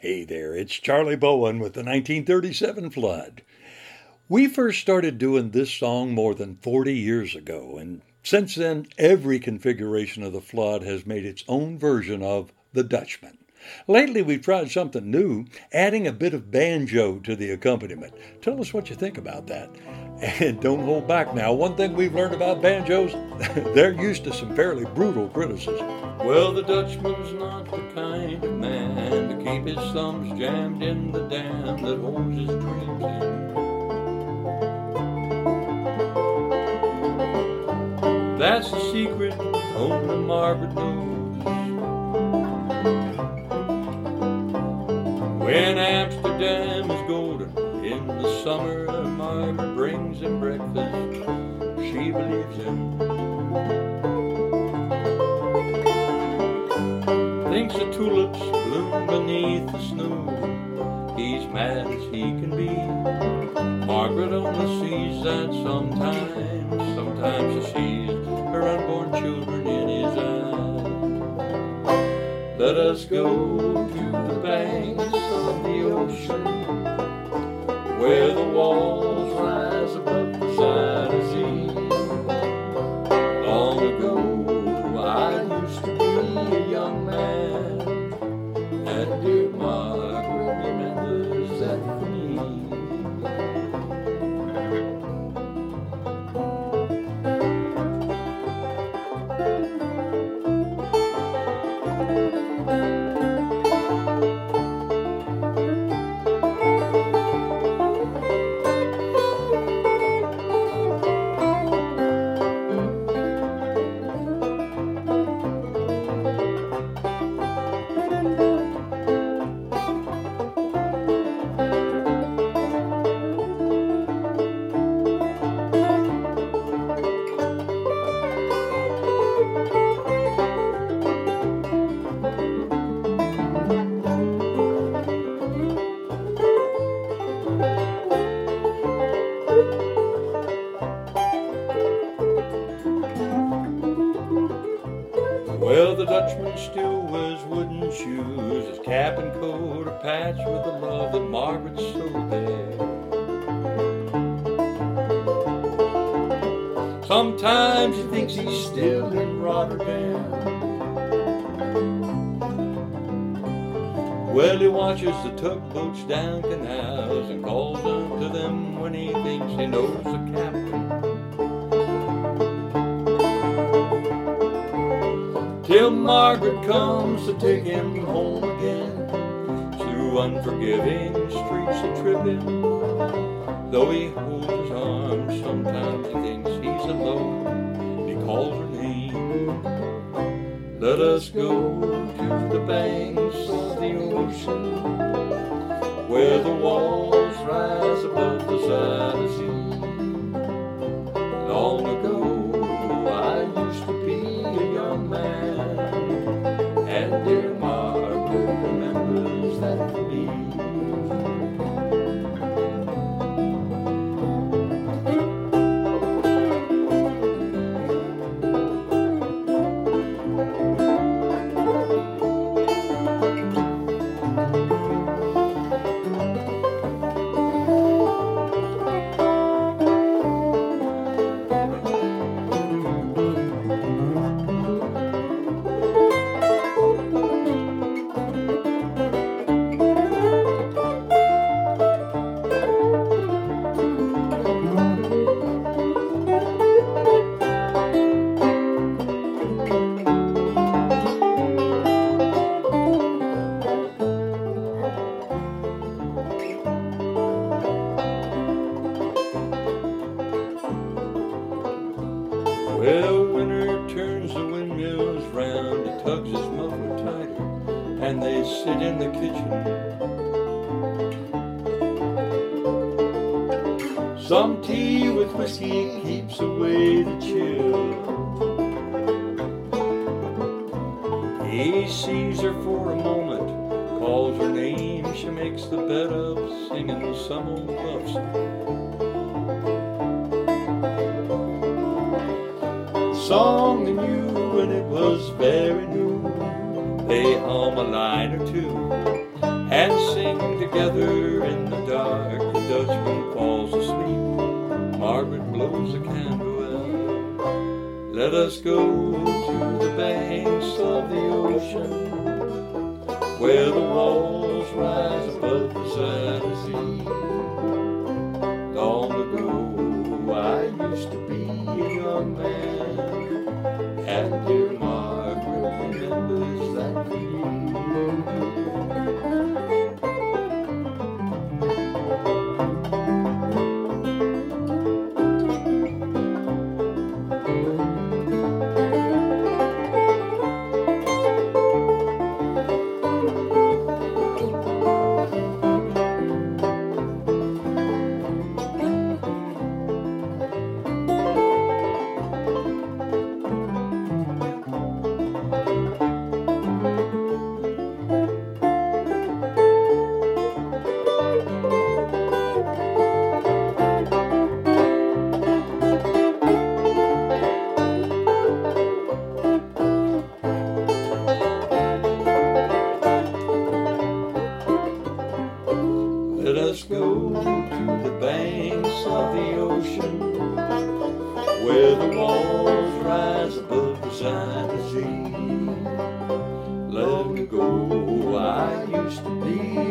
Hey there, it's Charlie Bowen with the 1937 flood. We first started doing this song more than 40 years ago, and since then, every configuration of the flood has made its own version of The Dutchman. Lately, we've tried something new, adding a bit of banjo to the accompaniment. Tell us what you think about that. And don't hold back now. One thing we've learned about banjos, they're used to some fairly brutal criticism. Well, the Dutchman's not the kind of man to keep his thumbs jammed in the dam that holds his dreams in. That's the secret only Margaret knows. When Amsterdam is golden in the summer, Margaret brings him breakfast. She believes him. Thinks the tulips bloom beneath the snow. He's mad as he can be. Margaret only sees that sometimes. Sometimes she sees her unborn children in his eyes. Let us go to the banks of the ocean Well, the Dutchman still wears wooden shoes. His cap and coat are patched with the love that Margaret sewed there. Sometimes he thinks he's still in Rotterdam. Well, he watches the tugboats down canals and calls unto them when he thinks he knows the captain. Margaret comes to take him home again. Through unforgiving streets a tripping, though he holds his arms, sometimes he thinks he's alone. He calls her name. Let us go to the banks Well, winter turns the windmills round, he tugs his muffler tighter, and they sit in the kitchen. Some tea with whiskey keeps away the chill. He sees her for a moment, calls her name, she makes the bed up, singing some old love song. Song they knew and it was very new. They hum a line or two and sing together in the dark. The Dutchman falls asleep, Margaret blows a candle out. Let us go to the banks of the ocean, where the walls rise above the Zuyder Zee. Long ago, I used to be a young man, and dear us go to the banks of the ocean where the walls rise above the Zuyder Zee. Let me go, I used to be